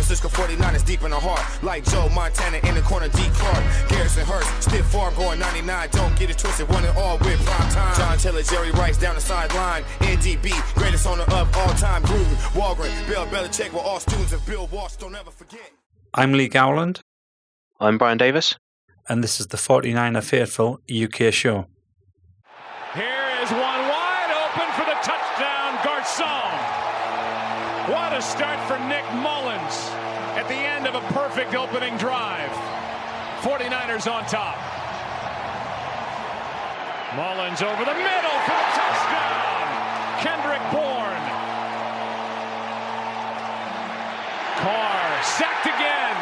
Francisco 49 is deep in the heart. Like Joe Montana in the corner, D. Clark. Garrison Hearst, stiff farm going 99. Don't get it twisted, one and all with prime time. John Taylor, Jerry Rice down the sideline. NDB, greatest owner of all time. Gruden, Holmgren, Bill Belichick were all students of Bill Walsh. Don't ever forget. I'm Lee Gowland, I'm Brian Davis. and this is the 49er Faithful UK show. Here is one wide open for the touchdown, Garcon. What a start perfect opening drive. 49ers on top. Mullens over the middle for the touchdown. Kendrick Bourne. Carr sacked again.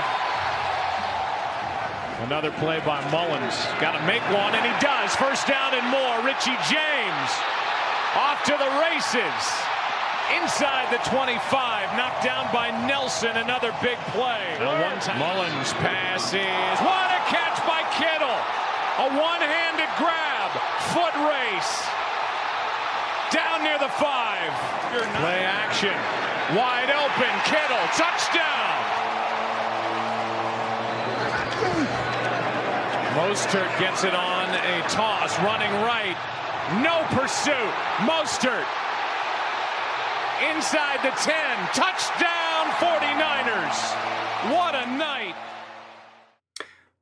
Another play by Mullens. Got to make one, and he does. First down and more. Richie James off to the races. Inside the 25, knocked down by Nelson. Another big play. Mullens passes. What a catch by Kittle. A one-handed grab. Foot race. Down near the five. Play action. Wide open. Kittle. Touchdown. Mostert gets it on a toss, running right. No pursuit. Mostert inside the 10. Touchdown 49ers. What a night.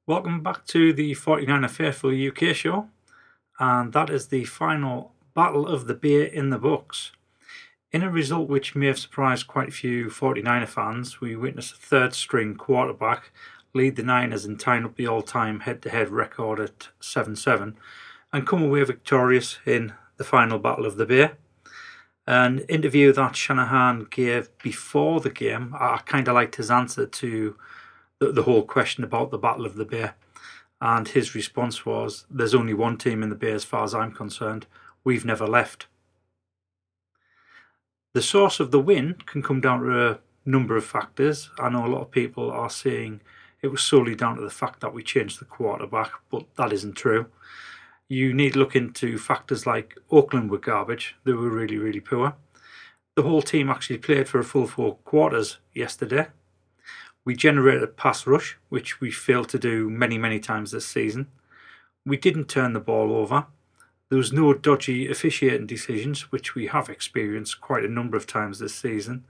Welcome back to the 49er Faithful UK show, and that is the final Battle of the Beer in the books. In a result which may have surprised quite a few 49er fans, we witnessed a third string quarterback lead the Niners in tying up the all time head to head record at 7 7 and come away victorious in the final Battle of the Beer. An interview that Shanahan gave before the game, I kind of liked his answer to the, the whole question about the Battle of the Bear. And his response was, There's only one team in the Bay as far as I'm concerned. We've never left. The source of the win can come down to a number of factors. I know a lot of people are saying it was solely down to the fact that we changed the quarterback, but that isn't true. You need to look into factors like Oakland were garbage, they were really, really poor. The whole team actually played for a full four quarters yesterday. We generated a pass rush, which we failed to do many, many times this season. We didn't turn the ball over. There was no dodgy officiating decisions, which we have experienced quite a number of times this season.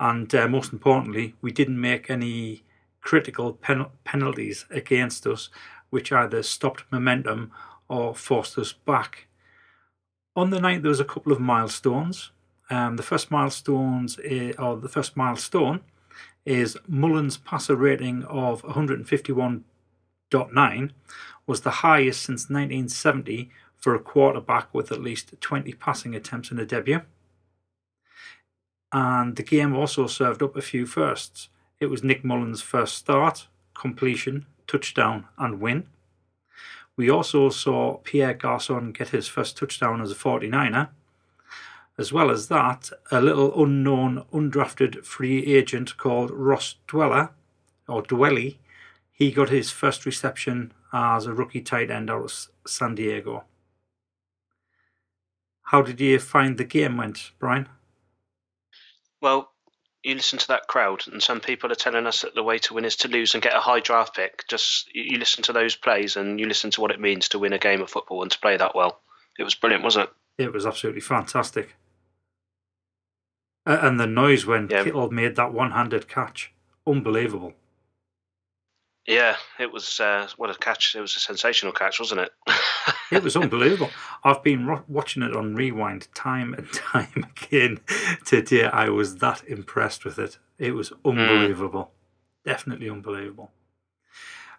And uh, most importantly, we didn't make any critical pen- penalties against us, which either stopped momentum or forced us back. On the night, there was a couple of milestones. Um, the first milestones, i- or the first milestone, is Mullens' passer rating of 151.9 was the highest since 1970 for a quarterback with at least 20 passing attempts in a debut. And the game also served up a few firsts. It was Nick Mullens' first start, completion, touchdown, and win. We also saw Pierre Garcon get his first touchdown as a 49er. As well as that, a little unknown undrafted free agent called Ross Dweller, or Dwelley, he got his first reception as a rookie tight end out of San Diego. How did you find the game went, Brian? Well, you listen to that crowd, and some people are telling us that the way to win is to lose and get a high draft pick. Just you listen to those plays, and you listen to what it means to win a game of football and to play that well. It was brilliant, wasn't it? It was absolutely fantastic. And the noise when Yeah. Kittle made that one handed catch, unbelievable. Yeah, it was. Uh, what a catch! It was a sensational catch, wasn't it? It was unbelievable. I've been ro- watching it on rewind time and time again today. I was that impressed with it. It was unbelievable. Definitely unbelievable.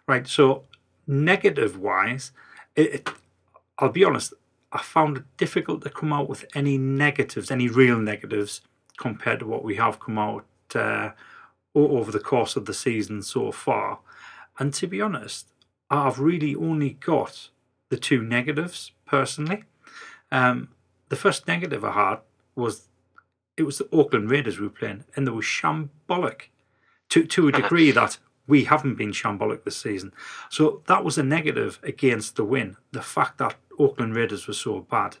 Right. So, negative wise, it, it, I'll be honest, I found it difficult to come out with any negatives, any real negatives, compared to what we have come out uh, over the course of the season so far. And to be honest, I've really only got the two negatives personally. Um, the first negative I had was it was the Oakland Raiders we were playing, and they were shambolic to to a degree that we haven't been shambolic this season. So that was a negative against the win. The fact that Oakland Raiders were so bad,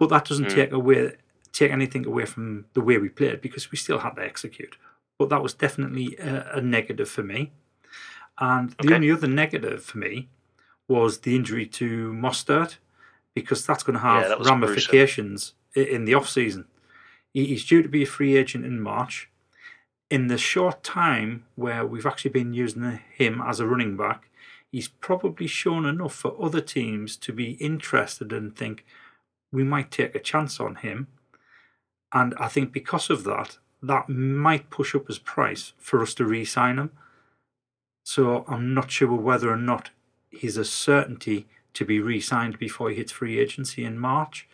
but that doesn't take away take anything away from the way we played because we still had to execute. but that was definitely a, a negative for me. And the only other negative for me was the injury to Mostert, because that's going to have gruesome. ramifications in the off season. He's due to be a free agent in March. In the short time where we've actually been using him as a running back, he's probably shown enough for other teams to be interested and think we might take a chance on him. And I think because of that, that might push up his price for us to re sign him. So I'm not sure whether or not he's a certainty to be re signed before he hits free agency in March.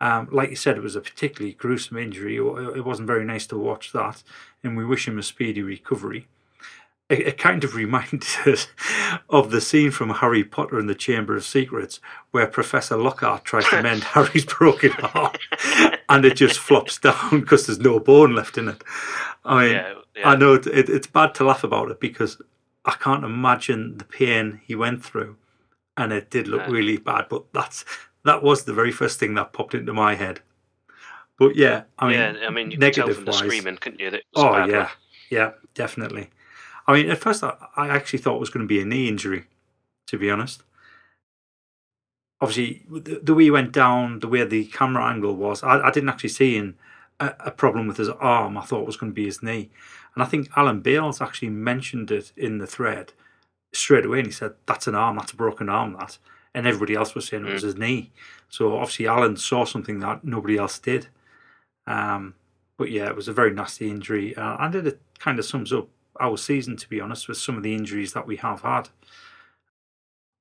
Um, like you said, it was a particularly gruesome injury. It wasn't very nice to watch that, and we wish him a speedy recovery. It, it kind of reminds us of the scene from Harry Potter and the Chamber of Secrets, where Professor Lockhart tries to mend Harry's broken arm, and it just flops down because there's no bone left in it. I mean, Yeah, yeah. I know it, it, it's bad to laugh about it because I can't imagine the pain he went through, and it did look No. really bad. But that's that was the very first thing that popped into my head. But yeah, I mean, yeah, I mean, you could tell from the negative-wise- screaming, couldn't you? That it was Oh yeah, luck. yeah, definitely. I mean, at first I, I actually thought it was going to be a knee injury, to be honest. Obviously, the, the way he went down, the way the camera angle was, I, I didn't actually see in a, a problem with his arm. I thought it was going to be his knee, and I think Alan Bales actually mentioned it in the thread straight away, and he said, "That's an arm. That's a broken arm." That, and everybody else was saying it was his knee. So obviously, Alan saw something that nobody else did. Um, but yeah, it was a very nasty injury, uh, and it kind of sums up our season, to be honest, with some of the injuries that we have had.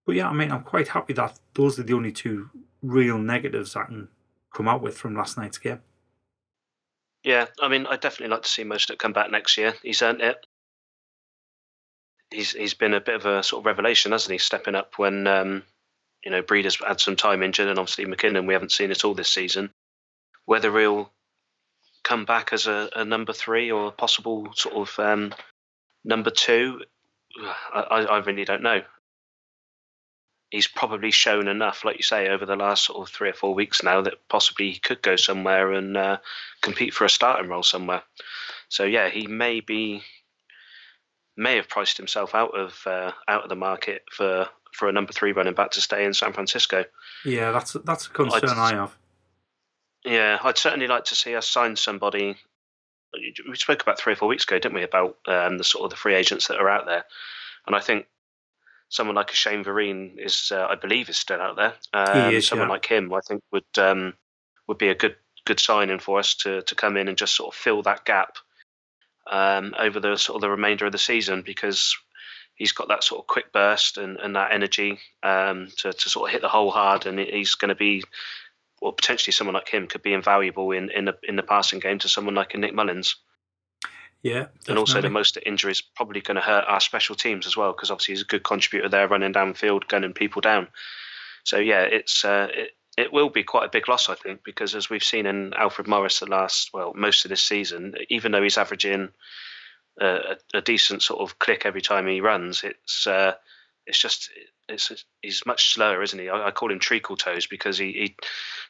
But yeah, I mean, I'm quite happy that those are the only two real negatives I can come out with from last night's game. Yeah, I mean, I'd definitely like to see Mostert come back next year. He's earned it. He's he's been a bit of a sort of revelation, hasn't he? Stepping up when um, you know Breida's had some time injured, and obviously McKinnon. We haven't seen it all this season. Whether he'll come back as a, a number three or a possible sort of um, number two, I I really don't know. He's probably shown enough, like you say, over the last sort of three or four weeks now that possibly he could go somewhere and uh, compete for a starting role somewhere. So yeah, he may be may have priced himself out of uh, out of the market for for a number three running back to stay in San Francisco. Yeah, that's that's a concern I have. Yeah, I'd certainly like to see us sign somebody. We spoke about three or four weeks ago, didn't we, about um, the sort of the free agents that are out there, and I think someone like a Shane Vereen is, uh, I believe, is still out there. Um, is, someone yeah. like him, I think, would um, would be a good good signing for us to to come in and just sort of fill that gap um, over the sort of the remainder of the season because he's got that sort of quick burst and, and that energy um, to, to sort of hit the hole hard, and he's going to be, or potentially someone like him could be invaluable in in the in the passing game to someone like a Nick Mullens. Yeah, And also, the most injury is probably going to hurt our special teams as well because obviously he's a good contributor there, running downfield, gunning people down. So yeah, it's uh, it it will be quite a big loss, I think, because as we've seen in Alfred Morris the last well most of this season, even though he's averaging a, a, a decent sort of click every time he runs, it's uh, it's just it's he's much slower, isn't he? I, I call him treacle toes because he, he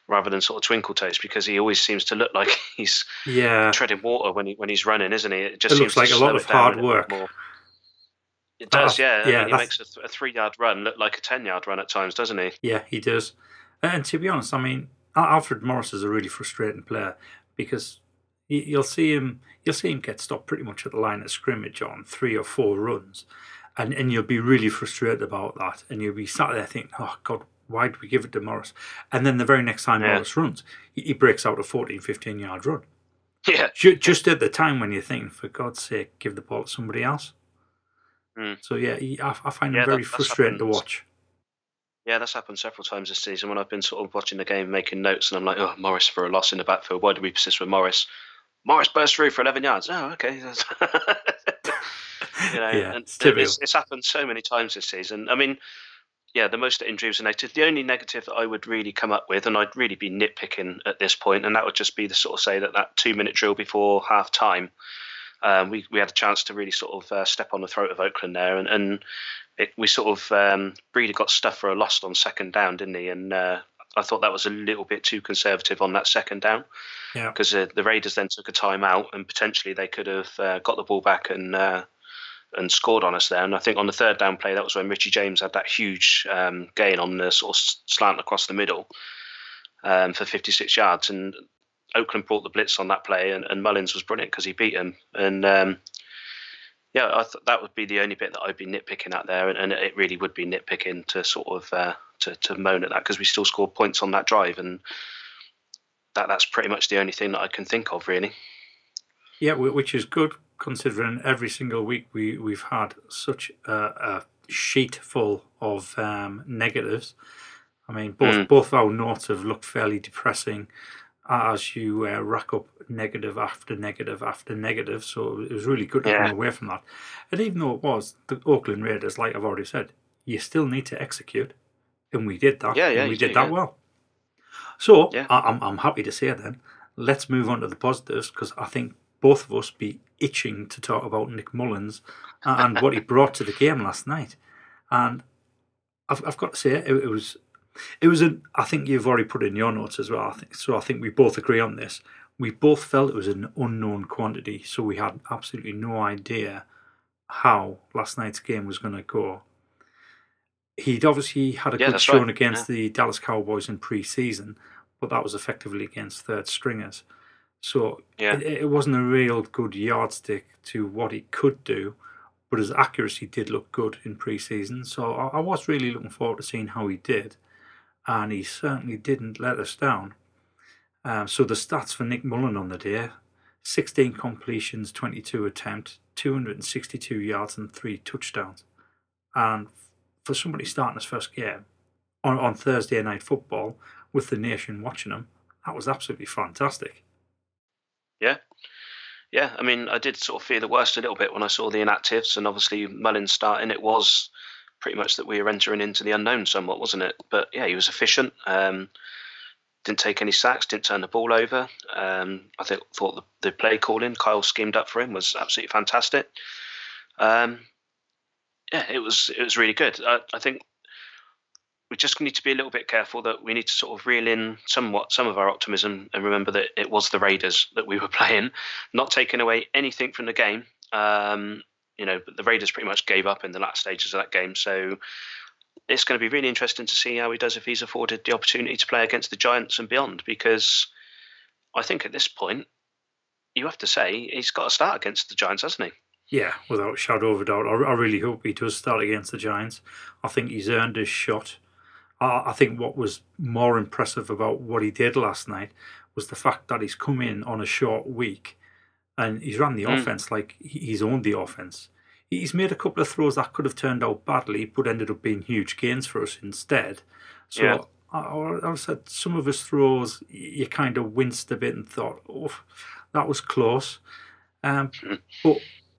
rather than sort of twinkle toes because he always seems to look like he's yeah, treading water when he when he's running, isn't he? It just It seems looks like a lot of hard work. It That- does, yeah. yeah, I mean, he makes a, th- a three-yard run look like a ten-yard run at times, doesn't he? Yeah, he does. And to be honest, I mean, Alfred Morris is a really frustrating player because you'll see him, you'll see him get stopped pretty much at the line of scrimmage on three or four runs, and and you'll be really frustrated about that, and you'll be sat there thinking, oh God, why did we give it to Morris? And then the very next time Yeah. Morris runs, he, he breaks out a 14, 15 yard run. Yeah, Just at the time when you're thinking, for God's sake, give the ball to somebody else. Mm. So yeah, I, I find Yeah, him very that- frustrating to watch. yeah, that's happened several times this season when I've been sort of watching the game, making notes, and I'm like, oh, Morris for a loss in the backfield. Why do we persist with Morris? Morris burst through for 11 yards. Oh, okay. you know, Yeah, and it's it's, happened so many times this season. I mean, yeah, the most injury was a negative. The only negative that I would really come up with, and I'd really be nitpicking at this point, and that would just be the sort of say that that two minute drill before half time, um, we, we had a chance to really sort of uh, step on the throat of Oakland there, and, and it, we sort of um, Breida got stuff for a loss on second down, didn't he? And uh, I thought that was a little bit too conservative on that second down. Yeah. Because uh, the Raiders then took a timeout and potentially they could have uh, got the ball back and uh, and scored on us there. And I think on the third down play, that was when Richie James had that huge um, gain on the sort of slant across the middle um, for 56 yards. And Oakland brought the blitz on that play, and, and Mullens was brilliant because he beat him. And um, yeah, I thought that would be the only bit that I'd be nitpicking at there, and, and it really would be nitpicking to sort of uh, to to moan at that because we still scored points on that drive, and that that's pretty much the only thing that I can think of really. Yeah, which is good considering every single week we we've had such a, a sheet full of um, negatives. I mean, both mm. both our notes have looked fairly depressing as you uh, rack up negative after negative after negative. So it was really good to yeah. come away from that. And even though it was the Oakland Raiders, like I've already said, you still need to execute, and we did that. Yeah, yeah, we did do, that yeah. well. So yeah. I, I'm I'm happy to say then. Let's move on to the positives because I think both of us be itching to talk about Nick Mullens and what he brought to the game last night. And I've, I've got to say, it, it was it was a. I think you've already put in your notes as well. I think so. I think we both agree on this. We both felt it was an unknown quantity, so we had absolutely no idea how last night's game was going to go. He'd obviously had a yeah, good showing right. against yeah. the Dallas Cowboys in pre-season, but that was effectively against third stringers. So yeah. it, it wasn't a real good yardstick to what he could do, but his accuracy did look good in pre-season. So I, I was really looking forward to seeing how he did and he certainly didn't let us down. Um, so the stats for Nick Mullen on the day 16 completions, 22 attempts, 262 yards, and three touchdowns. And for somebody starting his first game on, on Thursday night football with the nation watching him, that was absolutely fantastic. Yeah. Yeah, I mean, I did sort of fear the worst a little bit when I saw the inactives, and obviously Mullens starting. It was pretty much that we were entering into the unknown somewhat, wasn't it? But yeah, he was efficient. Um, didn't take any sacks, didn't turn the ball over. Um, I th- thought the, the, play calling Kyle schemed up for him was absolutely fantastic. Um, yeah, it was it was really good. I, I, think we just need to be a little bit careful that we need to sort of reel in somewhat some of our optimism and remember that it was the Raiders that we were playing, not taking away anything from the game. Um, you know, but the Raiders pretty much gave up in the last stages of that game. So it's going to be really interesting to see how he does if he's afforded the opportunity to play against the Giants and beyond. Because I think at this point, you have to say he's got to start against the Giants, hasn't he? Yeah, without shadow of a doubt. I, I really hope he does start against the Giants. I think he's earned his shot. I, I think what was more impressive about what he did last night was the fact that he's come in on a short week and he's run the mm. offense like he's owned the offense. He's made a couple of throws that could have turned out badly, but ended up being huge gains for us instead. So yeah. I, I said some of his throws, you kind of winced a bit and thought, "Oh, that was close." Um, but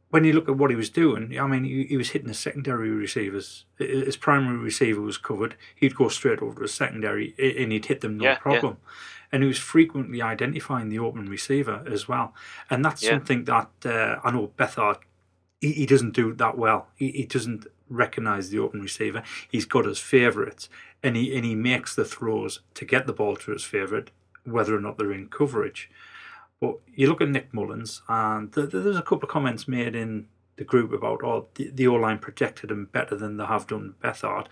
when you look at what he was doing, I mean, he, he, was hitting the secondary receivers. His primary receiver was covered. He'd go straight over to his secondary and he'd hit them no yeah, problem. Yeah and he was frequently identifying the open receiver as well. And that's yeah. something that uh, I know Beathard he, he, doesn't do that well. He, he doesn't recognise the open receiver. He's got his favourites, and he and he makes the throws to get the ball to his favourite, whether or not they're in coverage. But you look at Nick Mullens, and th- there's a couple of comments made in the group about oh the, the O line protected him better than they have done Beathard.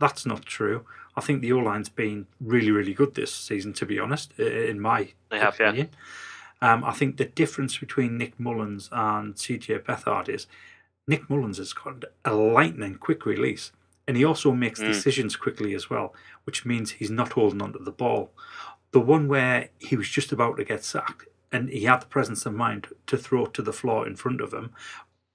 That's not true. I think the O line's been really, really good this season, to be honest, in my they have, opinion. Yeah. Um, I think the difference between Nick Mullens and CJ Beathard is Nick Mullens has got a lightning quick release, and he also makes mm. decisions quickly as well, which means he's not holding onto the ball. The one where he was just about to get sacked, and he had the presence of mind to throw to the floor in front of him,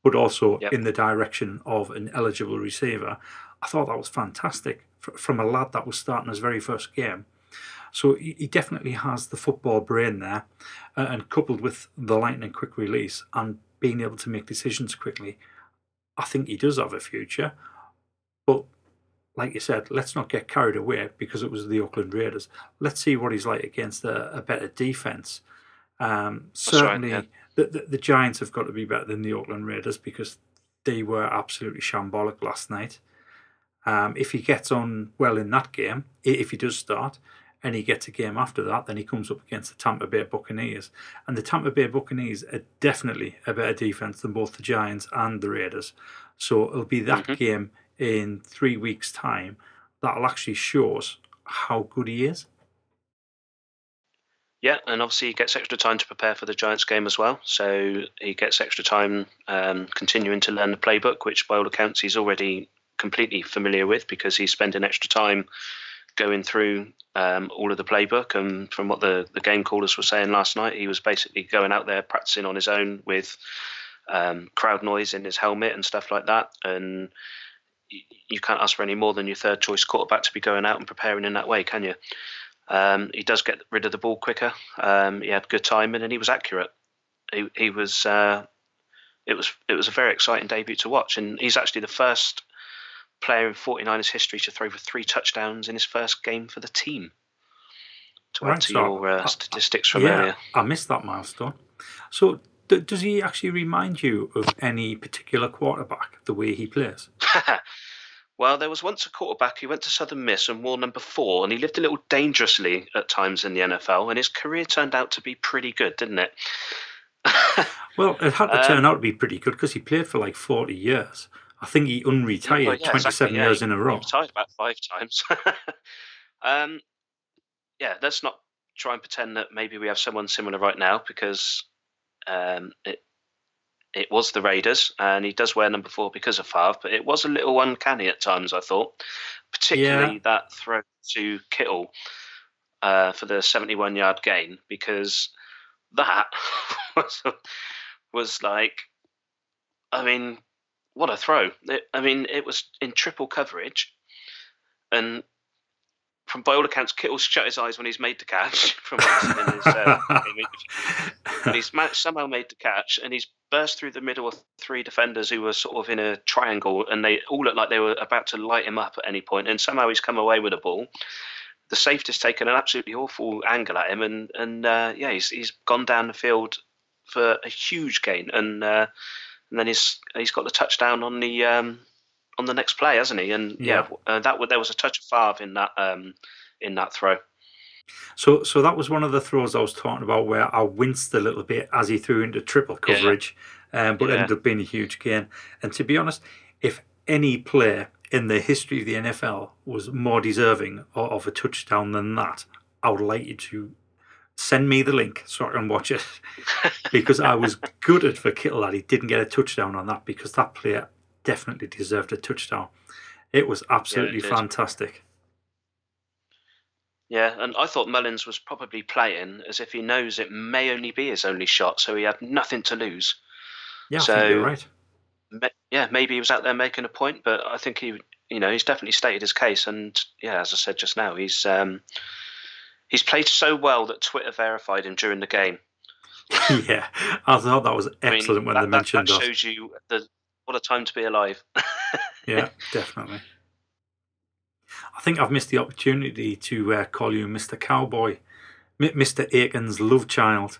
but also yep. in the direction of an eligible receiver. I thought that was fantastic from a lad that was starting his very first game. So he definitely has the football brain there, uh, and coupled with the lightning quick release and being able to make decisions quickly, I think he does have a future. But like you said, let's not get carried away because it was the Oakland Raiders. Let's see what he's like against a, a better defense. Um, certainly, right, yeah. the, the, the Giants have got to be better than the Oakland Raiders because they were absolutely shambolic last night. Um, if he gets on well in that game, if he does start, and he gets a game after that, then he comes up against the Tampa Bay Buccaneers. And the Tampa Bay Buccaneers are definitely a better defense than both the Giants and the Raiders. So it'll be that Mhm. game in three weeks' time that'll actually show us how good he is. Yeah, and obviously he gets extra time to prepare for the Giants game as well. So he gets extra time um, continuing to learn the playbook, which by all accounts he's already completely familiar with because he's spending extra time going through um, all of the playbook. And from what the, the game callers were saying last night, he was basically going out there practicing on his own with um, crowd noise in his helmet and stuff like that. And you can't ask for any more than your third choice quarterback to be going out and preparing in that way, can you? Um, he does get rid of the ball quicker. Um, he had good timing and he was accurate. He, he was. Uh, it was. It was a very exciting debut to watch, and he's actually the first player in 49ers history to throw for three touchdowns in his first game for the team. To add to so your uh, I- statistics from yeah, earlier. I missed that milestone. So d- does he actually remind you of any particular quarterback, the way he plays? well, there was once a quarterback who went to Southern Miss and wore number four, and he lived a little dangerously at times in the NFL, and his career turned out to be pretty good, didn't it? Well, it had to Um, turn out to be pretty good because he played for like 40 years. I think he unretired Well, yeah, 27 exactly, yeah, years in a row. he. Retired about five times. um, yeah, let's not try and pretend that maybe we have someone similar right now because um, it it was the Raiders, and he does wear number four because of Favre, but it was a little uncanny at times. I thought, particularly that throw to Kittle uh, for the seventy-one yard gain, because that was was like, I mean, what a throw! It, I mean, it was in triple coverage, and from by all accounts, Kittle's shut his eyes when he's made the catch. From what I've seen in his uh, and he's ma- somehow made the catch, and he's burst through the middle of three defenders who were sort of in a triangle, and they all looked like they were about to light him up at any point, and somehow he's come away with the ball. The safety's taken an absolutely awful angle at him, and and uh, yeah, he's he's gone down the field for a huge gain, and uh, and then he's he's got the touchdown on the um, on the next play, hasn't he? And yeah, uh, that there was a touch of Favre in that um, in that throw. So, so that was one of the throws I was talking about where I winced a little bit as he threw into triple Yeah. coverage, um, but Yeah. ended up being a huge gain. And to be honest, if any player in the history of the NFL was more deserving of, of a touchdown than that, I would like you to send me the link so I can watch it because I was gutted for Kittle that he didn't get a touchdown on that because that player definitely deserved a touchdown. It was absolutely did. fantastic. Yeah, and I thought Mullens was probably playing as if he knows it may only be his only shot, so he had nothing to lose. Yeah, I So- think you're right. Yeah, maybe he was out there making a point, but I think he, you know, he's definitely stated his case. And yeah, as I said just now, he's um, he's played so well that Twitter verified him during the game. yeah, I thought that was I mean, excellent when that, they mentioned that that. shows you the what a time to be alive. Yeah, definitely. I think I've missed the opportunity to uh, call you Mr. Cowboy, M- Mr. Aikman's love child,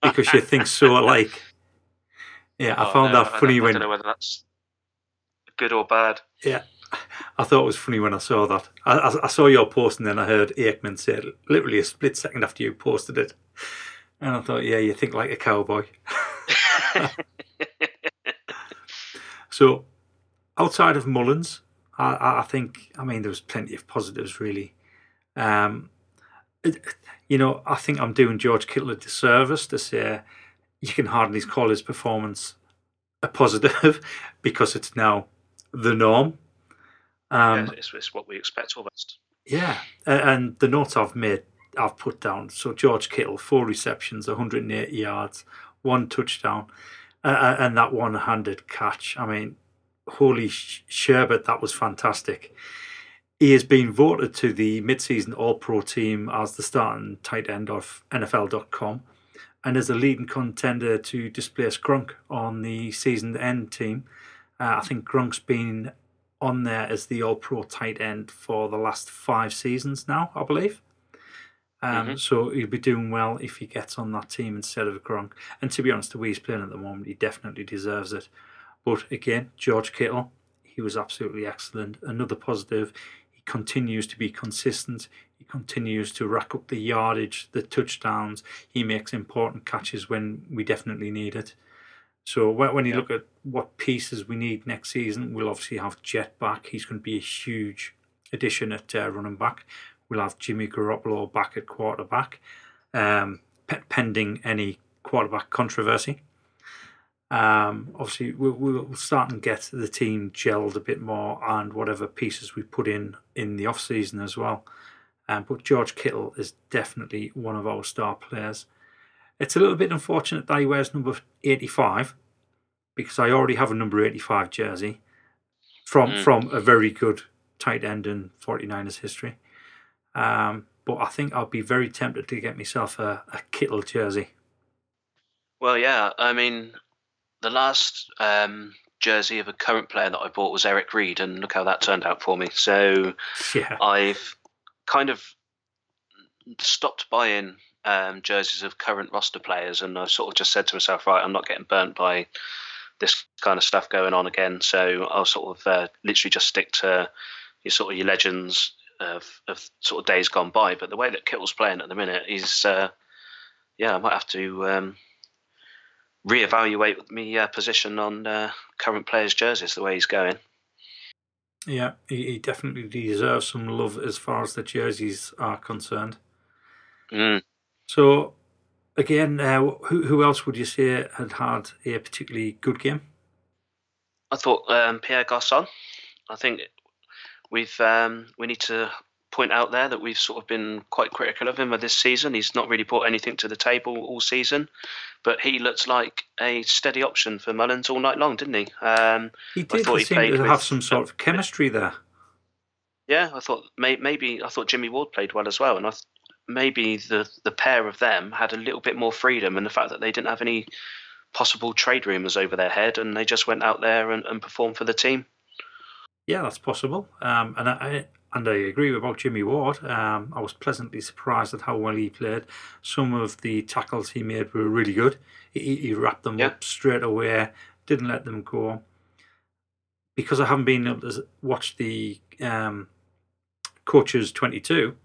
because you think so alike. Yeah, I Oh, found no, that funny I when don't know whether that's good or bad. yeah, I thought it was funny when I saw that. I, I, I saw your post and then I heard Aikman say it literally a split second after you posted it, and I thought, yeah, you think like a cowboy. So, outside of Mullens, I- I, think, I mean, there was plenty of positives, really. Um, it- you know, I think I'm doing George Kittle a disservice to say you can hardly call his performance a positive because it's now the norm. Um, yeah, it's, it's what we expect almost. yeah, and the notes I've made, I've put down. So George Kittle, four receptions, 180 yards, one touchdown, uh, and that one-handed catch. I mean, holy sh- sherbet, that was fantastic. He has been voted to the mid-season All-Pro team as the starting tight end of NFL.com, and is a leading contender to displace Gronk on the season-end team. Uh, I think Gronk's been on there as the All Pro tight end for the last five seasons now, I believe. Um, Mhm. So he'll be doing well if he gets on that team instead of Gronk. And to be honest, the way he's playing at the moment, he definitely deserves it. But again, George Kittle, he was absolutely excellent. Another positive, he continues to be consistent. He continues to rack up the yardage, the touchdowns. He makes important catches when we definitely need it. So when, when you Yeah. look at what pieces we need next season, we'll obviously have Jet back. He's going to be a huge addition at uh, running back. We'll have Jimmy Garoppolo back at quarterback, um, pe- pending any quarterback controversy. Um, obviously, we'll, we'll start and get the team gelled a bit more, and whatever pieces we put in in the off season as well. Um, but George Kittle is definitely one of our star players. It's a little bit unfortunate that he wears number 85 because I already have a number 85 jersey from Mm. from a very good tight end in 49ers history. Um, but I think I'll be very tempted to get myself a, a Kittle jersey. Well, yeah. I mean, the last um, jersey of a current player that I bought was Eric Reid, and look how that turned out for me. So Yeah. I've kind of stopped buying um, jerseys of current roster players, and I've sort of just said to myself, right, I'm not getting burnt by this kind of stuff going on again. So I'll sort of uh, literally just stick to your sort of your legends of, of sort of days gone by. But the way that Kittle's playing at the minute, is, uh, yeah, I might have to um, reevaluate my uh, position on uh, current players' jerseys the way he's going. Yeah, he, he definitely deserves some love as far as the jerseys are concerned. Mm. So, again, uh, who who else would you say had had a particularly good game? I thought um, Pierre Garçon. I think we've um, we need to point out there that we've sort of been quite critical of him this season. He's not really brought anything to the table all season, but he looked like a steady option for Mullens all night long, didn't he? Um, He I did thought he seem played to with- have some sort of chemistry there. yeah, I thought may, maybe I thought Jimmy Ward played well as well, and I th- maybe the the pair of them had a little bit more freedom, and the fact that they didn't have any possible trade rumors over their head, and they just went out there and, and performed for the team. Yeah, that's possible. Um, and I and I agree about Jimmy Ward. Um, I was pleasantly surprised at how well he played. Some of the tackles he made were really good. He, he wrapped them Yeah. up straight away, didn't let them go. Because I haven't been able to watch the um, coaches twenty two,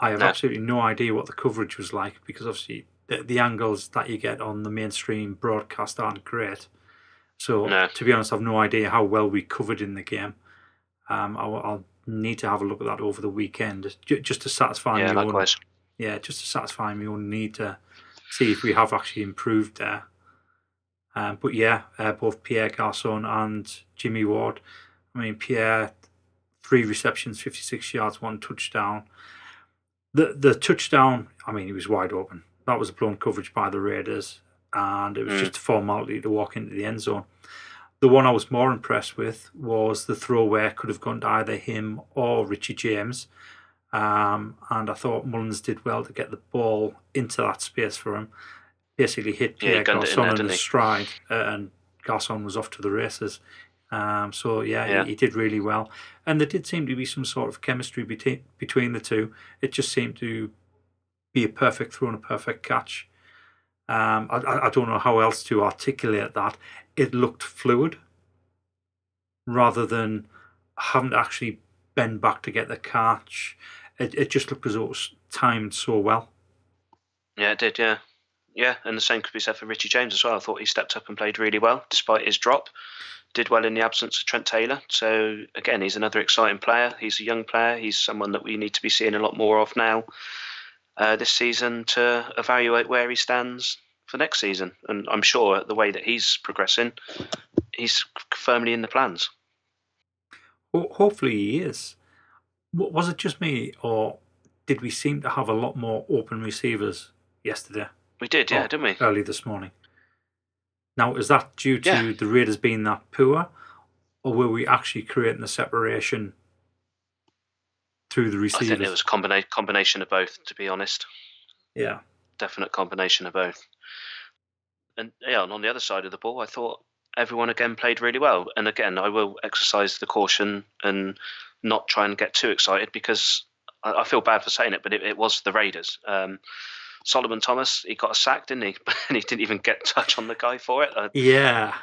I have No. absolutely no idea what the coverage was like. Because obviously the, the angles that you get on the mainstream broadcast aren't great. So No. to be honest, I've no idea how well we covered in the game. Um, I'll, I'll need to have a look at that over the weekend, just to satisfy yeah, me. own- yeah, just to satisfy my own need to see if we have actually improved there. Um, but yeah, uh, both Pierre Garçon and Jimmy Ward. I mean, Pierre, three receptions, 56 yards, one touchdown. The the touchdown, I mean, he was wide open. That was a blown coverage by the Raiders, and it was Mm. just a formality to walk into the end zone. The one I was more impressed with was the throw where it could have gone to either him or Richie James. Um, and I thought Mullens did well to get the ball into that space for him. Basically hit Pierre it in Garçon there, in didn't his he? stride, uh, and Garçon was off to the races. Um, so yeah, Yeah. He, he did really well, and there did seem to be some sort of chemistry between between the two. It just seemed to be a perfect throw and a perfect catch. Um, I, I don't know how else to articulate that. It looked fluid, rather than having to actually bend back to get the catch. It, it just looked as though it was timed so well. Yeah, it did. Yeah, yeah, and the same could be said for Richie James as well. I thought he stepped up and played really well despite his drop. Did well in the absence of Trent Taylor. So again, he's another exciting player. He's a young player. He's someone that we need to be seeing a lot more of now uh, this season to evaluate where he stands for next season. And I'm sure the way that he's progressing, he's firmly in the plans. Ho- hopefully he is. Was it just me, or did we seem to have a lot more open receivers yesterday, We did, yeah, didn't we? early this morning? Now, is that due to Yeah. the Raiders being that poor, or were we actually creating the separation through the I think it was a combina- combination of both, to be honest. Yeah, definite combination of both. And yeah, and on the other side of the ball, I thought everyone again played really well. And again, I will exercise the caution and not try and get too excited because I, I feel bad for saying it, but it, it was the Raiders. Um, Solomon Thomas, he got a sack, didn't he? and he didn't even get touch on the guy for it. Uh, yeah.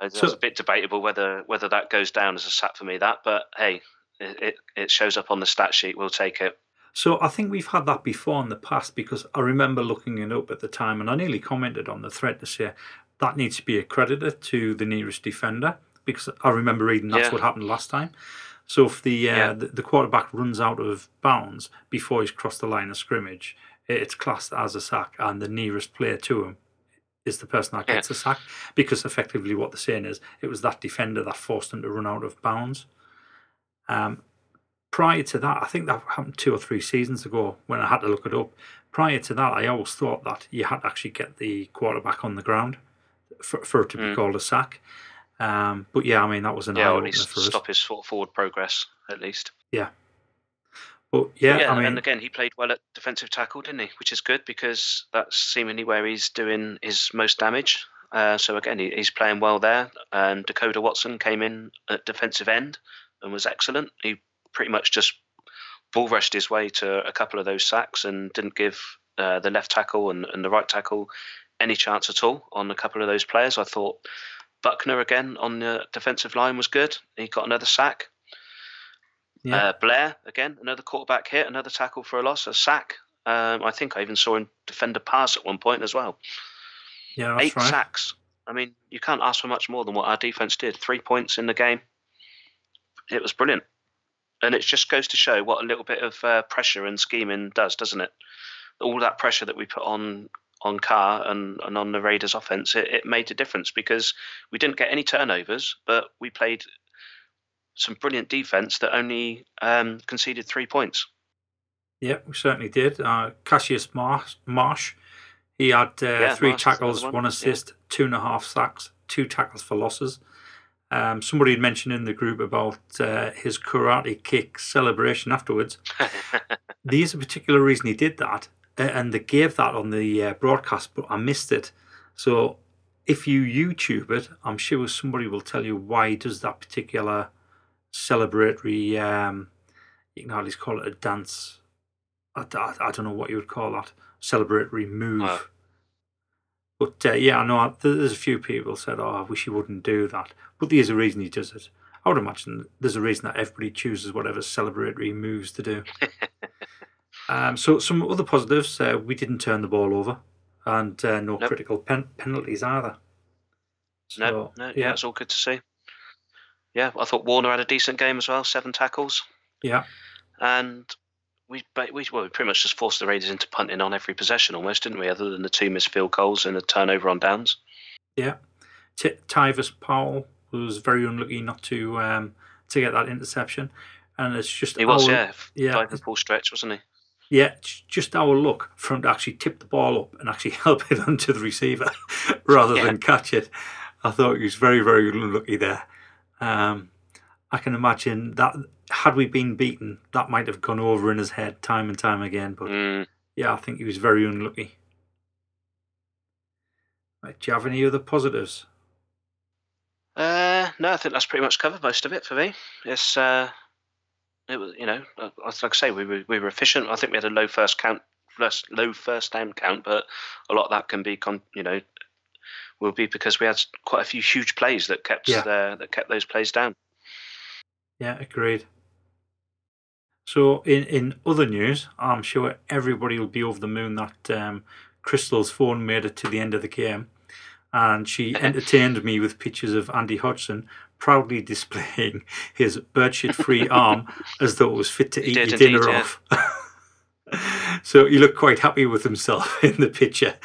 it So- was a bit debatable whether whether that goes down as a sack for me. That, but hey, it, it, shows up on the stat sheet, we'll take it. So I think we've had that before in the past because I remember looking it up at the time and I nearly commented on the thread to say that needs to be accredited to the nearest defender because I remember reading that's Yeah. what happened last time. So if the, uh, Yeah. the the quarterback runs out of bounds before he's crossed the line of scrimmage, it's classed as a sack, and the nearest player to him is the person that Yeah. gets a sack because effectively what they're saying is it was that defender that forced him to run out of bounds. Um, prior to that, I think that happened two or three seasons ago when I had to look it up. Prior to that, I always thought that you had to actually get the quarterback on the ground for, for it to be Mm. called a sack. Um, but yeah, I mean that was an eye Yeah, at opener for us. stop his forward progress, at least. Yeah. But yeah, Yeah, I mean, and again, he played well at defensive tackle, didn't he? Which is good because that's seemingly where he's doing his most damage. Uh, so again, he, he's playing well there. And Dekoda Watson came in at defensive end and was excellent. He pretty much just bull rushed his way to a couple of those sacks and didn't give uh, the left tackle and, and the right tackle any chance at all on a couple of those players. I thought Buckner again on the defensive line was good. He got another sack. yeah, Uh, Blair again, another quarterback hit, another tackle for a loss, a sack. Um, I think I even saw him defend a pass at one point as well. yeah, Eight right. sacks. I mean, you can't ask for much more than what our defense did. Three points in the game. It was brilliant, and it just goes to show what a little bit of uh, pressure and scheming does, doesn't it? All that pressure that we put on on Carr and, and on the Raiders' offense, it, it made a difference because we didn't get any turnovers, but we played some brilliant defense that only um, conceded three points. Yeah, we certainly did. Uh, Cassius Marsh, Marsh he had uh, Yeah, three Marsh tackles, one, one yeah. assist, two and a half sacks, two tackles for losses. Um, somebody had mentioned in the group about uh, his karate kick celebration afterwards. There's a particular reason he did that, and they gave that on the uh, broadcast, but I missed it. So if you YouTube it, I'm sure somebody will tell you why he does that particular celebratory. Um, you can hardly call it a dance. I, I, I don't know what you would call that celebratory move. But uh, yeah, I know th- there's a few people said, "Oh, I wish he wouldn't do that." But there's a reason he does it. I would imagine there's a reason that everybody chooses whatever celebratory moves to do. um, so some other positives: uh, we didn't turn the ball over, and uh, no Nope. critical pen- penalties either. no, So, no, yeah, it's all good to see. Yeah, I thought Warner had a decent game as well, seven tackles, yeah, and we we well, we pretty much just forced the Raiders into punting on every possession almost, didn't we? Other than the two missed field goals and a turnover on downs. yeah. T- Tyvis Powell was very unlucky not to um, to get that interception, and it's just He was, our- yeah, yeah, full stretch, wasn't he? Yeah, just our luck for him to actually tip the ball up and actually help it onto the receiver rather Yeah. than catch it. I thought he was very, very unlucky there. Um, I can imagine that had we been beaten, that might have gone over in his head time and time again. But Mm. yeah, I think he was very unlucky. Right, do you have any other positives? Uh, no, I think that's pretty much covered most of it for me. It's uh, it was you know, uh, like I say, we were we were efficient. I think we had a low first count, first low first down count, but a lot of that can be con, you know, will be because we had quite a few huge plays that kept Yeah. uh, that kept those plays down. Yeah, agreed. So, in, in other news, I'm sure everybody will be over the moon that um, Crystal's phone made it to the end of the game. And she entertained me with pictures of Andy Hodgson proudly displaying his birdshit free arm as though it was fit to He eat your dinner indeed, off. so he looked quite happy with himself in the picture,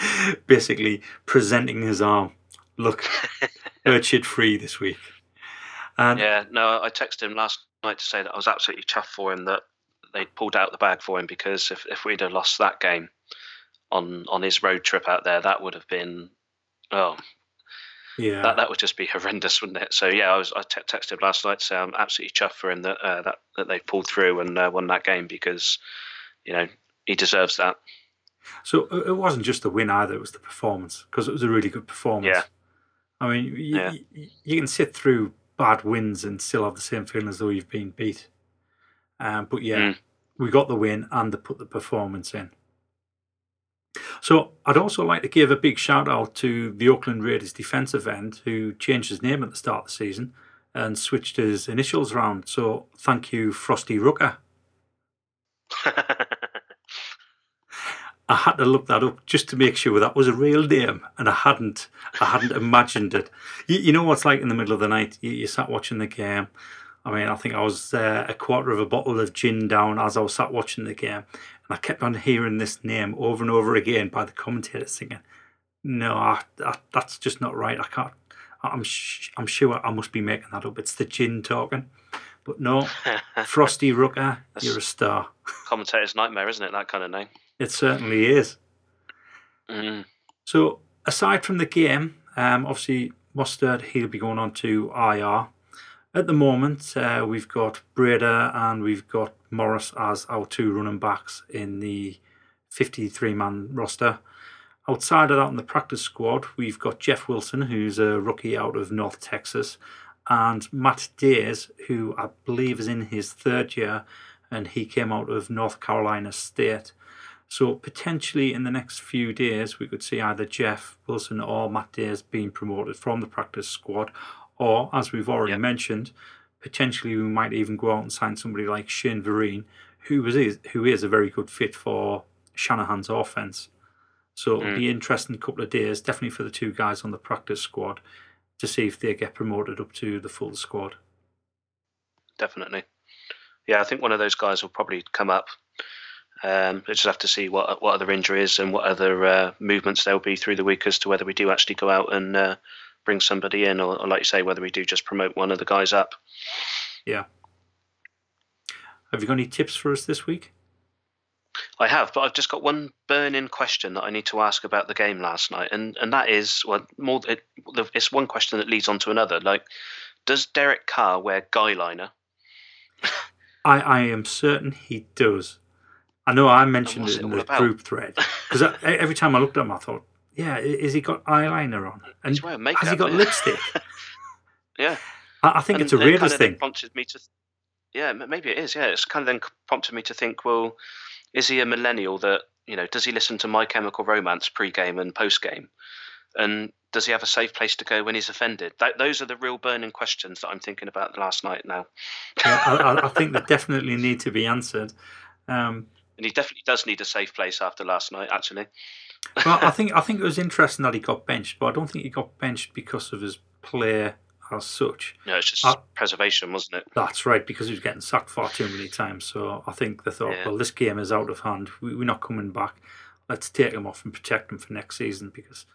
basically presenting his arm. Look, birdshit free this week. And Yeah, no, I texted him last night to say that I was absolutely chuffed for him that they'd pulled out the bag for him because if, if we'd have lost that game on on his road trip out there, that would have been oh yeah, that that would just be horrendous, wouldn't it? So yeah, I was I te- texted him last night to say I'm absolutely chuffed for him that uh, that that they pulled through and uh, won that game because you know he deserves that. So it it wasn't just the win either; it was the performance because it was a really good performance. Yeah. I mean, you, Yeah. you, you can sit through bad wins and still have the same feeling as though you've been beat. Um, but yeah, Mm. we got the win and they put the performance in. So I'd also like to give a big shout out to the Oakland Raiders defensive end who changed his name at the start of the season and switched his initials around. So thank you, Frosty Rucker. I had to look that up just to make sure that was a real name, and I hadn't. I hadn't imagined it. You, you know what's like in the middle of the night? You, you sat watching the game. I mean, I think I was uh, a quarter of a bottle of gin down as I was sat watching the game, and I kept on hearing this name over and over again by the commentator singing. No, I, I, that's just not right. I can't. I'm sh- I'm sure I must be making that up. It's the gin talking, but no, Frostee Rucker, you're a star. Commentator's nightmare, isn't it? That kind of name. It certainly is. Mm. So aside from the game, um, obviously Mostert he'll be going on to IR. At the moment, uh, we've got Breida and we've got Morris as our two running backs in the 53 man roster. Outside of that, in the practice squad, we've got Jeff Wilson, who's a rookie out of North Texas, and Matt Dayes, who I believe is in his third year, and he came out of North Carolina State. So potentially in the next few days, we could see either Jeff Wilson or Matt Dayes being promoted from the practice squad, or as we've already Yep. mentioned, potentially we might even go out and sign somebody like Shane Vereen, who is who is a very good fit for Shanahan's offense. So it'll be an interesting couple of days, definitely for the two guys on the practice squad, to see if they get promoted up to the full squad. definitely. Yeah, I think one of those guys will probably come up. Um, we just have to see what what other injuries and what other uh, movements there'll be through the week as to whether we do actually go out and uh, bring somebody in, or, or like you say, whether we do just promote one of the guys up. Yeah. Have you got any tips for us this week? I have, but I've just got one burning question that I need to ask about the game last night, and and that is well, more it, it's one question that leads on to another. Like, does Derek Carr wear guy liner? I, I am certain he does. I know I mentioned it in the about? group thread because every time I looked at him, I thought, "Yeah, is he got eyeliner on? And He's wearing has he got yeah. lipstick?" Yeah, I, I think And it's a it Raiders kind of thing. Prompted me to, yeah, maybe it is. Yeah, it's kind of then prompted me to think. Well, is he a millennial that you know? Does he listen to My Chemical Romance pre-game and post-game? And does he have a safe place to go when he's offended? That, those are the real burning questions that I'm thinking about last night now. Yeah, I, I- I think they definitely need to be answered. Um, And he definitely does need a safe place after last night, actually. Well, I think I think it was interesting that he got benched, but I don't think he got benched because of his play as such. No, it's just preservation, wasn't it? That's right, because he was getting sacked far too many times. So I think they thought, Yeah. well, this game is out of hand. We, we're not coming back. Let's take him off and protect him for next season. Because,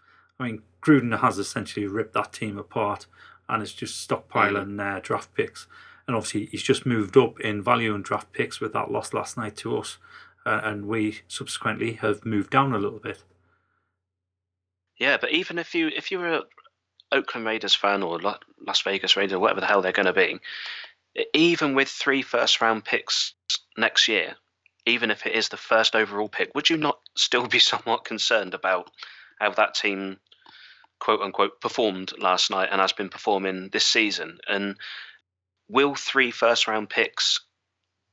I mean, Gruden has essentially ripped that team apart and it's just stockpiling uh, draft picks. And obviously, he's just moved up in value and draft picks with that loss last night to us. Uh, and we subsequently have moved down a little bit. Yeah, but even if you if you're a Oakland Raiders fan or Las Vegas Raiders or whatever the hell they're going to be, even with three first round picks next year, even if it is the first overall pick, would you not still be somewhat concerned about how that team, quote unquote, performed last night and has been performing this season? And will three first round picks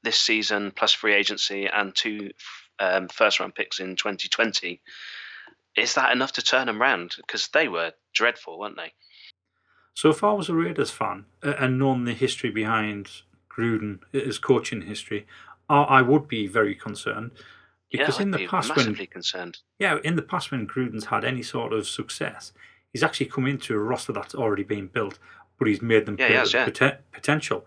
this season plus free agency and two um, first round picks in 2020 is that enough to turn them round? Because they were dreadful, weren't they? So if I was a Raiders fan and known the history behind Gruden, his coaching history, I, would be very concerned because yeah, in the past when concerned. yeah in the past when Gruden's had any sort of success, he's actually come into a roster that's already been built, but he's made them Yeah, play has, yeah. poten- potential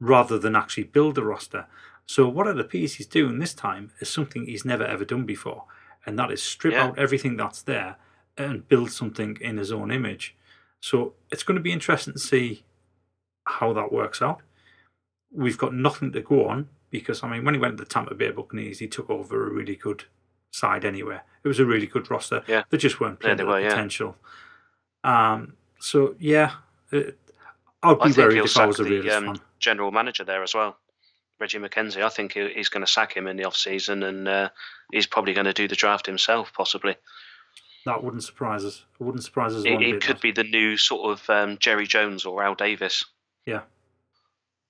rather than actually build a roster. So what are the pieces he's doing this time is something he's never ever done before, and that is strip Yeah. out everything that's there and build something in his own image. So it's going to be interesting to see how that works out. We've got nothing to go on because I mean, when he went to the Tampa Bay Buccaneers, he took over a really good side anyway. It was a really good roster. Yeah. They just weren't playing they to were, the yeah. potential. Um. So yeah, it, I'd be worried if I was a the um, fan. general manager there as well, Reggie McKenzie. I think he's going to sack him in the off season, and uh, he's probably going to do the draft himself, possibly. That wouldn't surprise us. It wouldn't surprise us It, it could that. be the new sort of um, Jerry Jones or Al Davis. Yeah.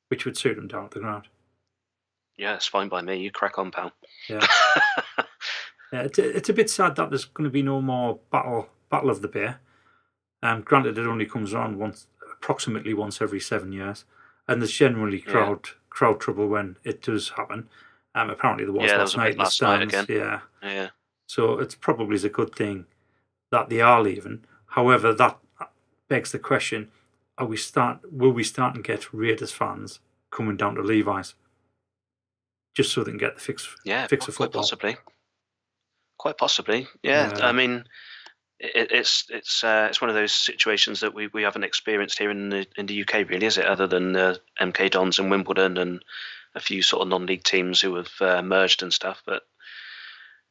Which would suit him down at the ground. Yeah, it's fine by me. You crack on, pal. Yeah. Yeah, it's, it's a bit sad that there's going to be no more battle Battle of the Bay. Um, granted, it only comes around once approximately once every seven years, and there's generally Yeah. crowd crowd trouble when it does happen. Um, apparently there was Yeah, there last was a night bit in the last night again. Yeah, Yeah. so it's probably is a good thing that they are leaving. However, that begs the question: Are we start? Will we start and get Raiders fans coming down to Levi's just so they can get the fix? Yeah, fix of quite possibly. Quite possibly. Yeah. Yeah. I mean, it, it's it's uh, it's one of those situations that we, we haven't experienced here in the in the UK, really, is it? Other than the MK Dons and Wimbledon and a few sort of non-league teams who have uh, merged and stuff. But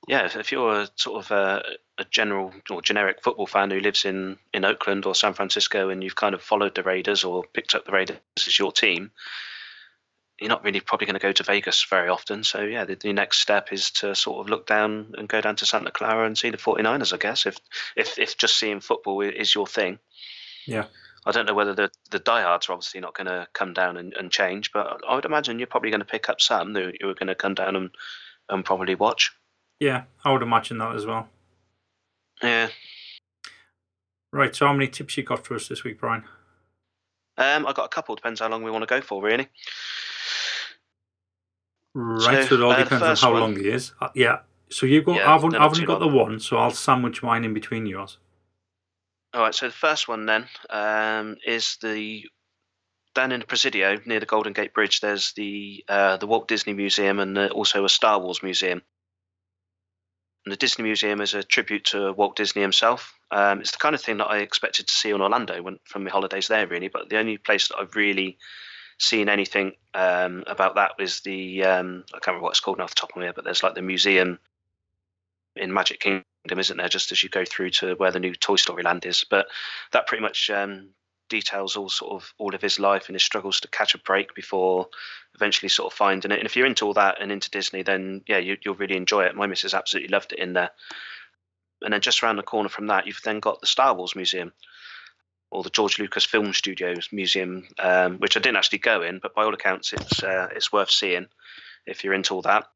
yeah, if, if you're a sort of a, a general or generic football fan who lives in in Oakland or San Francisco and you've kind of followed the Raiders or picked up the Raiders as your team, you're not really probably going to go to Vegas very often. So yeah, the, the next step is to sort of look down and go down to Santa Clara and see the 49ers, I guess, if if if just seeing football is your thing. Yeah. I don't know whether the the diehards are obviously not going to come down and, and change, but I would imagine you're probably going to pick up some who, who are going to come down and, and probably watch. Yeah, I would imagine that as well. Yeah. Right. So, how many tips you got for us this week, Brian? Um, I got a couple. Depends how long we want to go for, really. Right. So, So, it all uh, depends on how one- long it is. Uh, yeah. So you go. Yeah, I've, I've only got the one, so I'll sandwich mine in between yours. All right. So the first one then um, is the down in the Presidio near the Golden Gate Bridge. There's the uh, the Walt Disney Museum and uh, also a Star Wars museum. And the Disney Museum is a tribute to Walt Disney himself. Um, it's the kind of thing that I expected to see in Orlando when, from my holidays there, really. But the only place that I've really seen anything um, about that was the um, I can't remember what it's called off the top of my head, but there's like the museum in Magic Kingdom, isn't there? Just as you go through to where the new Toy Story Land is. But that pretty much um, details all sort of all of his life and his struggles to catch a break before eventually sort of finding it. And if you're into all that and into Disney, then yeah, you, you'll really enjoy it. My missus absolutely loved it in there. And then just around the corner from that, you've then got the Star Wars Museum or the George Lucas Film Studios Museum, um, which I didn't actually go in, but by all accounts, it's uh, it's worth seeing if you're into all that.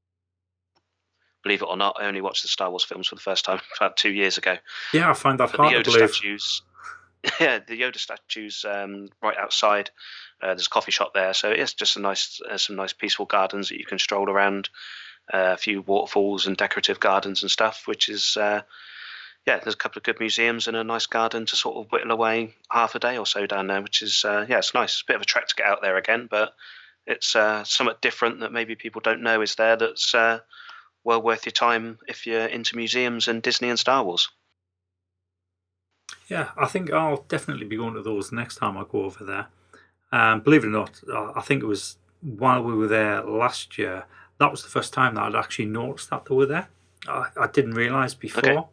Believe it or not, I only watched the Star Wars films for the first time about two years ago. Yeah, I find that But the hard to Yoda believe. statues, yeah, the Yoda statues um, right outside. Uh, there's a coffee shop there, so it's just a nice, uh, some nice peaceful gardens that you can stroll around. Uh, a few waterfalls and decorative gardens and stuff, which is uh, yeah. There's a couple of good museums and a nice garden to sort of whittle away half a day or so down there, which is uh, yeah, it's nice. It's a bit of a trek to get out there again, but it's uh, somewhat different that maybe people don't know is there. That's uh, well worth your time if you're into museums and Disney and Star Wars. Yeah, I think I'll definitely be going to those next time I go over there. Um, believe it or not, I I think it was while we were there last year. That was the first time that I'd actually noticed that they were there. I, I didn't realise before, Okay.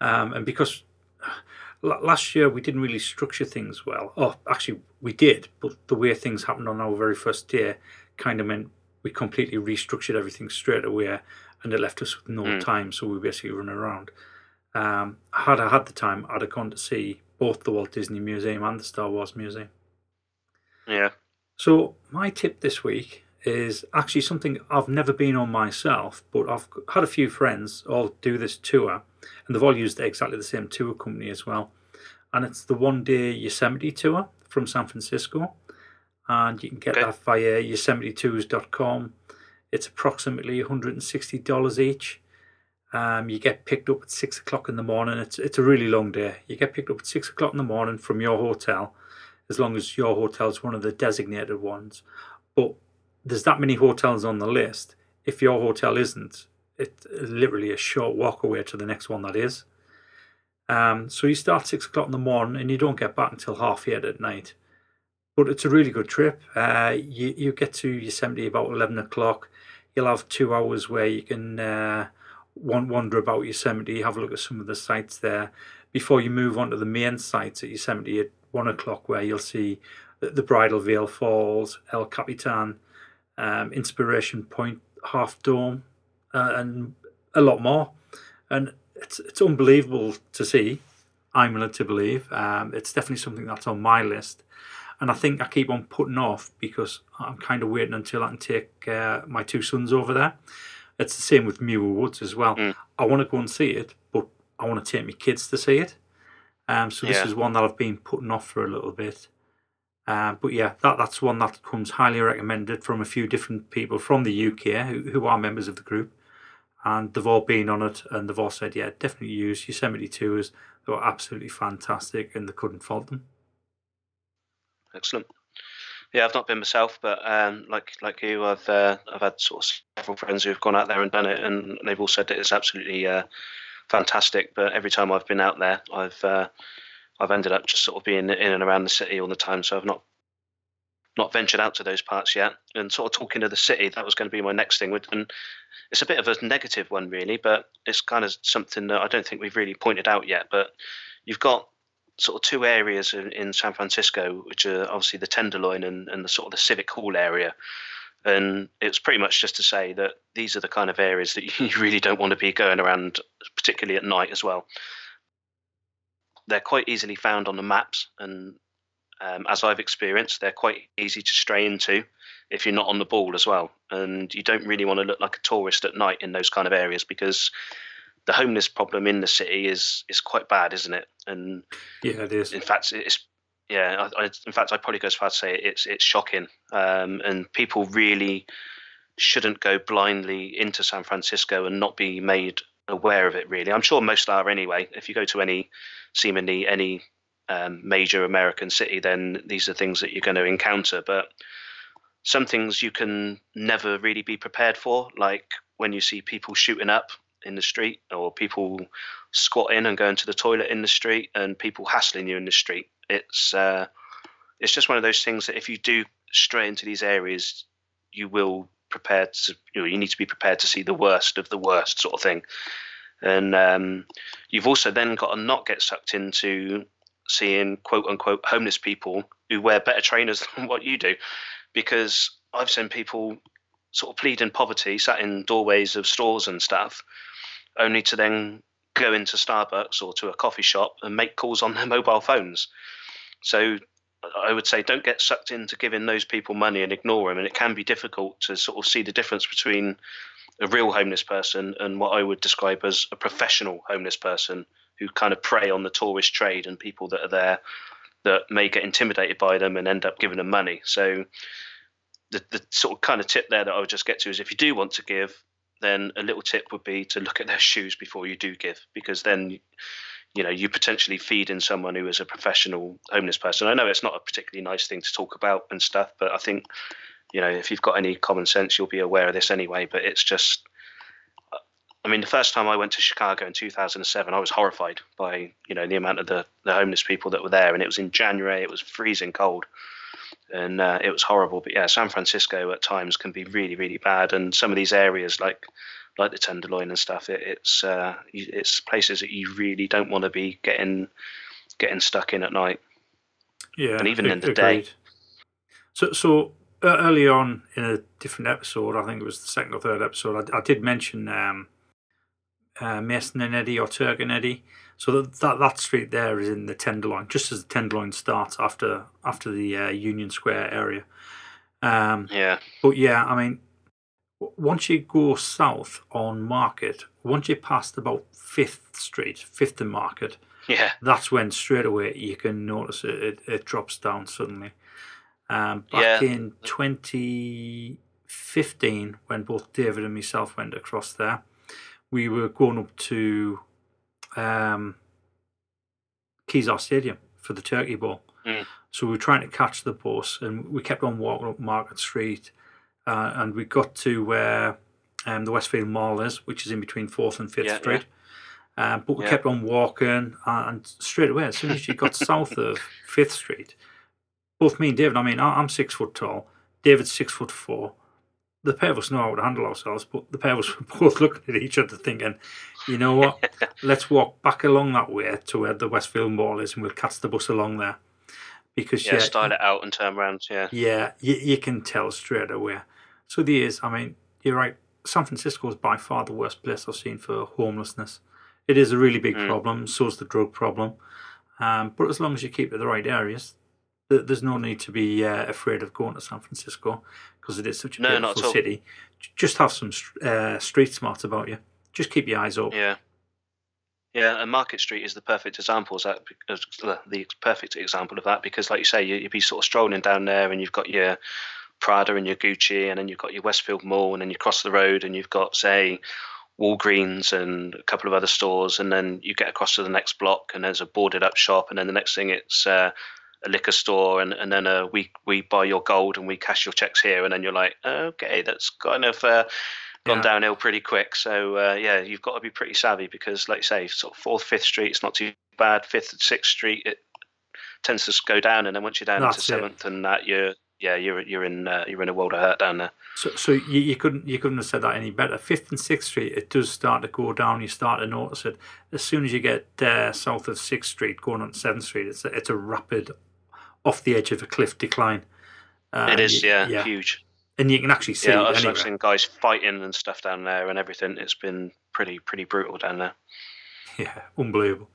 um, and because last year we didn't really structure things well. Oh, actually we did, but the way things happened on our very first day kind of meant we completely restructured everything straight away, and it left us with no Mm. time. So we basically run around. Um, had I had the time, I'd have gone to see both the Walt Disney Museum and the Star Wars Museum. Yeah. So my tip this week is actually something I've never been on myself, but I've had a few friends all do this tour, and they've all used exactly the same tour company as well. And it's the one day Yosemite tour from San Francisco, and you can get Okay. that via yosemitetours.com. It's approximately $160 each. Um, you get picked up at six o'clock in the morning. It's it's a really long day. You get picked up at six o'clock in the morning from your hotel, as long as your hotel is one of the designated ones. But there's that many hotels on the list. If your hotel isn't, it's literally a short walk away to the next one that is. Um, so you start six o'clock in the morning and you don't get back until half eight at night. But it's a really good trip. Uh, you you get to Yosemite about eleven o'clock. You'll have two hours where you can uh, wander about Yosemite, have a look at some of the sites there before you move on to the main sites at Yosemite at one o'clock, where you'll see the, the Bridal Veil Falls, El Capitan, um, Inspiration Point, Half Dome, uh, and a lot more. And it's it's unbelievable to see. I'm willing to believe. Um, it's definitely something that's on my list. And I think I keep on putting off because I'm kind of waiting until I can take uh, my two sons over there. It's the same with Muir Woods as well. Mm. I want to go and see it, but I want to take my kids to see it. Um, so this Yeah. is one that I've been putting off for a little bit. Uh, but yeah, that that's one that comes highly recommended from a few different people from the UK who, who are members of the group, and they've all been on it and they've all said, yeah, definitely use Yosemite tours. They were absolutely fantastic and they couldn't fault them. Excellent. Yeah, I've not been myself, but um, like like you, I've uh, I've had sort of several friends who've gone out there and done it, and they've all said that it's absolutely uh, fantastic. But every time I've been out there, I've uh, I've ended up just sort of being in and around the city all the time, so I've not not ventured out to those parts yet. And sort of talking to the city, that was going to be my next thing. And it's a bit of a negative one, really, but it's kind of something that I don't think we've really pointed out yet. But you've got sort of two areas in, in San Francisco, which are obviously the Tenderloin and, and the sort of the Civic Hall area. And it's pretty much just to say that these are the kind of areas that you really don't want to be going around, particularly at night as well they're quite easily found on the maps, and um, as I've experienced, they're quite easy to stray into if you're not on the ball as well. And you don't really want to look like a tourist at night in those kind of areas because the homeless problem in the city is is quite bad, isn't it? And yeah, it is. In fact, it's yeah. I, I, in fact, I probably go as far as to say it's it's shocking, um, and people really shouldn't go blindly into San Francisco and not be made aware of it. Really, I'm sure most are anyway. If you go to any seemingly any um, major American city, then these are things that you're going to encounter. But some things you can never really be prepared for, like when you see people shooting up in the street or people squatting and going to the toilet in the street and people hassling you in the street. It's uh, it's just one of those things that if you do stray into these areas, you will prepare to you know you need to be prepared to see the worst of the worst sort of thing. And um, you've also then got to not get sucked into seeing quote unquote homeless people who wear better trainers than what you do. Because I've seen people sort of plead in poverty, sat in doorways of stores and stuff, only to then go into Starbucks or to a coffee shop and make calls on their mobile phones. So I would say don't get sucked into giving those people money and ignore them. And it can be difficult to sort of see the difference between a real homeless person and what I would describe as a professional homeless person who kind of prey on the tourist trade and people that are there that may get intimidated by them and end up giving them money. So the, the sort of kind of tip there that I would just get to is if you do want to give, then a little tip would be to look at their shoes before you do give, because then you know you potentially feed in someone who is a professional homeless person. I know it's not a particularly nice thing to talk about and stuff, but I think you know, if you've got any common sense, you'll be aware of this anyway. But it's just, uh, I mean, the first time I went to Chicago in 2007, I was horrified by you know the amount of the, the homeless people that were there, and it was in January. It was freezing cold, and uh, it was horrible. But yeah, San Francisco at times can be really, really bad, and some of these areas like like the Tenderloin and stuff, it, it's uh, it's places that you really don't want to be getting getting stuck in at night. Yeah, and even in the agreed. day. So, so uh, early on in a different episode, I think it was the second or third episode, I, I did mention um, uh, Eddie or Turk and Eddie. So that, that that street there is in the Tenderloin, just as the Tenderloin starts after after the uh, Union Square area. Um, yeah. But yeah, I mean, once you go south on Market, once you pass about Fifth Street, Fifth and Market, yeah, that's when straight away you can notice it, it, it drops down suddenly. Um, back yeah. in 2015, when both David and myself went across there, we were going up to um, Kezar Stadium for the Turkey Bowl. Mm. So we were trying to catch the bus, and we kept on walking up Market Street, uh, and we got to where um, the Westfield Mall is, which is in between Fourth and Fifth yeah, Street. Yeah. Um, but we yeah. kept on walking, and straight away, as soon as you got south of Fifth Street, both me and David, I mean, I'm six foot tall, David's six foot four. The pair of us know how to handle ourselves, but the pair of us were both looking at each other thinking, you know what, let's walk back along that way to where the Westfield Mall is and we'll catch the bus along there. Because, yeah, yeah style it out and turn around, yeah. Yeah, you, you can tell straight away. So the is, I mean, you're right, San Francisco is by far the worst place I've seen for homelessness. It is a really big mm. problem, so is the drug problem. Um, but as long as you keep it the right areas, there's no need to be uh, afraid of going to San Francisco because it is such a no, beautiful city. Just have some uh, street smarts about you. Just keep your eyes open. Yeah. Yeah, and Market Street is the perfect example. Of that, the perfect example of that because, like you say, you, would be sort of strolling down there, and you've got your Prada and your Gucci, and then you've got your Westfield Mall, and then you cross the road, and you've got say Walgreens and a couple of other stores, and then you get across to the next block, and there's a boarded up shop, and then the next thing it's uh, a liquor store, and, and then uh, we we buy your gold and we cash your checks here, and then you're like, okay, that's kind of uh, gone yeah. downhill pretty quick. So uh, yeah, you've got to be pretty savvy because, like you say, sort of fourth, fifth street, it's not too bad. Fifth and sixth street, it tends to go down, and then once you're down That's into seventh and that, you're yeah, you're you're in uh, you're in a world of hurt down there. So, so you, you couldn't you couldn't have said that any better. Fifth and Sixth Street, it does start to go down. You start to notice it as soon as you get uh, south of Sixth Street, going on Seventh Street. It's a, it's a rapid, off the edge of a cliff decline. Uh, it is, you, yeah, yeah, huge and you can actually see. Yeah, I've, I've seen guys fighting and stuff down there and everything. It's been pretty pretty brutal down there. Yeah, unbelievable.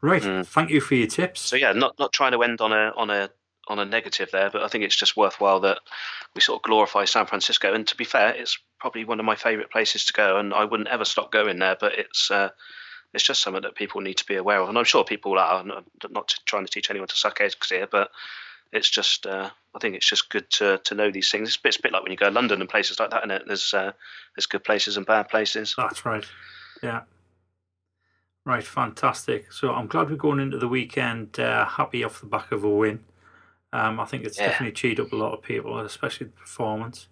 Right, mm. thank you for your tips. So yeah, not not trying to end on a on a on a negative there, but I think it's just worthwhile that we sort of glorify San Francisco. And to be fair, it's probably one of my favourite places to go, and I wouldn't ever stop going there. But it's uh, it's just something that people need to be aware of, and I'm sure people are. I'm not trying to teach anyone to suck eggs here, but it's just uh, I think it's just good to, to know these things. It's a, bit, it's a bit like when you go to London and places like that, and it? There's uh, there's good places and bad places. That's right. Yeah. Right, fantastic. So I'm glad we're going into the weekend uh, happy off the back of a win. Um, I think it's yeah. definitely cheered up a lot of people, especially the performance.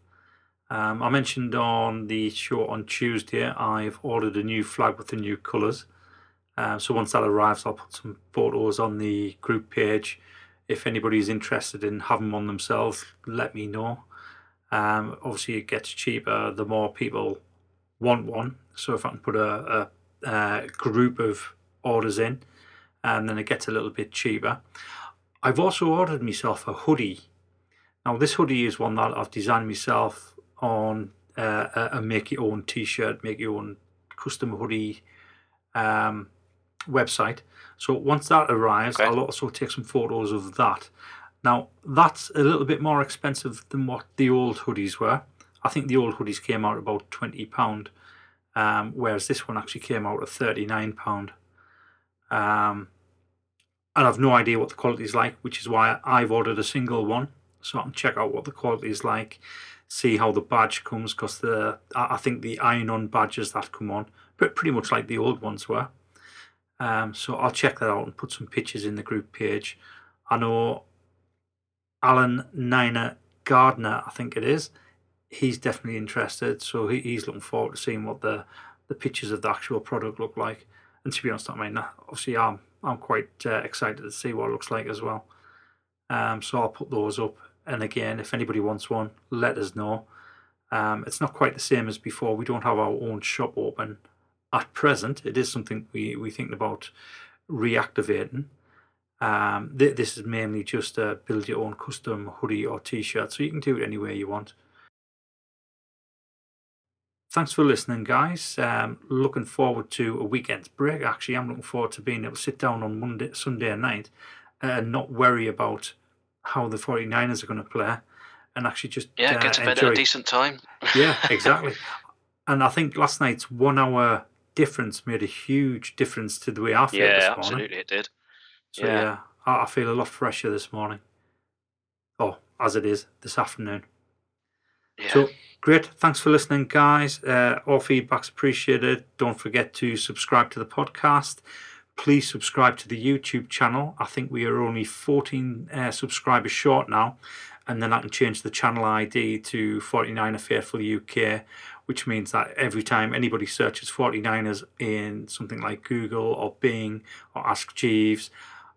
Um, I mentioned on the show on Tuesday, I've ordered a new flag with the new colours. Um, so once that arrives, I'll put some photos on the group page if anybody's interested in having one themselves, let me know. Um, obviously, it gets cheaper the more people want one. So if I can put a, a, a group of orders in, and then it gets a little bit cheaper. I've also ordered myself a hoodie. Now, this hoodie is one that I've designed myself on uh, a make your own t shirt, make your own custom hoodie um, website. So once that arrives, okay. I'll also take some photos of that. Now, that's a little bit more expensive than what the old hoodies were. I think the old hoodies came out about £20, um, whereas this one actually came out at £39. Um, and I've no idea what the quality is like, which is why I've ordered a single one so I can check out what the quality is like, see how the badge comes, because the I think the iron-on badges that come on, but pretty much like the old ones were. Um, so I'll check that out and put some pictures in the group page. I know Alan Niner Gardner, I think it is. He's definitely interested, so he, he's looking forward to seeing what the the pictures of the actual product look like. And to be honest, I mean, obviously, I'm I'm quite uh, excited to see what it looks like as well. Um, so I'll put those up. And again, if anybody wants one, let us know. Um, it's not quite the same as before. We don't have our own shop open at present, it is something we, we think about reactivating. Um, th- this is mainly just a build your own custom hoodie or t shirt, so you can do it any way you want. Thanks for listening, guys. Um, looking forward to a weekend's break. Actually, I'm looking forward to being able to sit down on Monday, Sunday night, and not worry about how the 49ers are going to play, and actually just yeah, get to bed enjoy. at a decent time. yeah, exactly. and I think last night's one hour difference made a huge difference to the way I feel yeah, this morning. absolutely, it did. So yeah, yeah I, I feel a lot fresher this morning. Oh, as it is this afternoon. Yeah. So great. Thanks for listening, guys. Uh, all feedback's appreciated. Don't forget to subscribe to the podcast. Please subscribe to the YouTube channel. I think we are only 14 uh, subscribers short now. And then I can change the channel ID to 49er Faithful UK which means that every time anybody searches 49ers in something like Google or Bing or Ask Jeeves,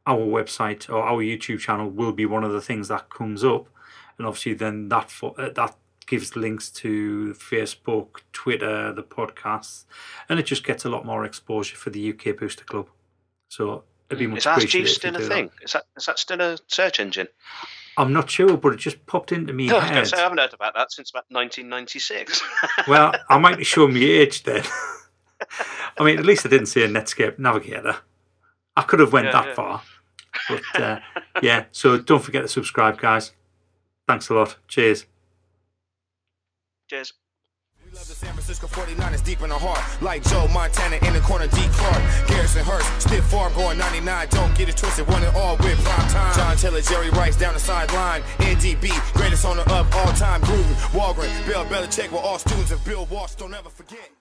our website or our YouTube channel will be one of the things that comes up. And obviously, then that uh, that gives links to Facebook, Twitter, the podcasts, and it just gets a lot more exposure for the UK Booster Club. So it'd be much. Is Ask Jeeves still a thing? That. Is that is that still a search engine? I'm not sure, but it just popped into me. No, I, was say, I haven't heard about that since about 1996. well, I might be showing my age then. I mean, at least I didn't see a Netscape Navigator. I could have went yeah, that yeah. far, but uh, yeah. So don't forget to subscribe, guys. Thanks a lot. Cheers. Cheers. Francisco 49ers deep in the heart. Like Joe Montana in the corner, D. Clark. Garrison Hearst, stiff farm going 99. Don't get it twisted, one and all with prime time. John Taylor, Jerry Rice down the sideline. NDB, greatest owner of all time. Gruden, Holmgren, Bill Belichick were all students of Bill Walsh. Don't ever forget.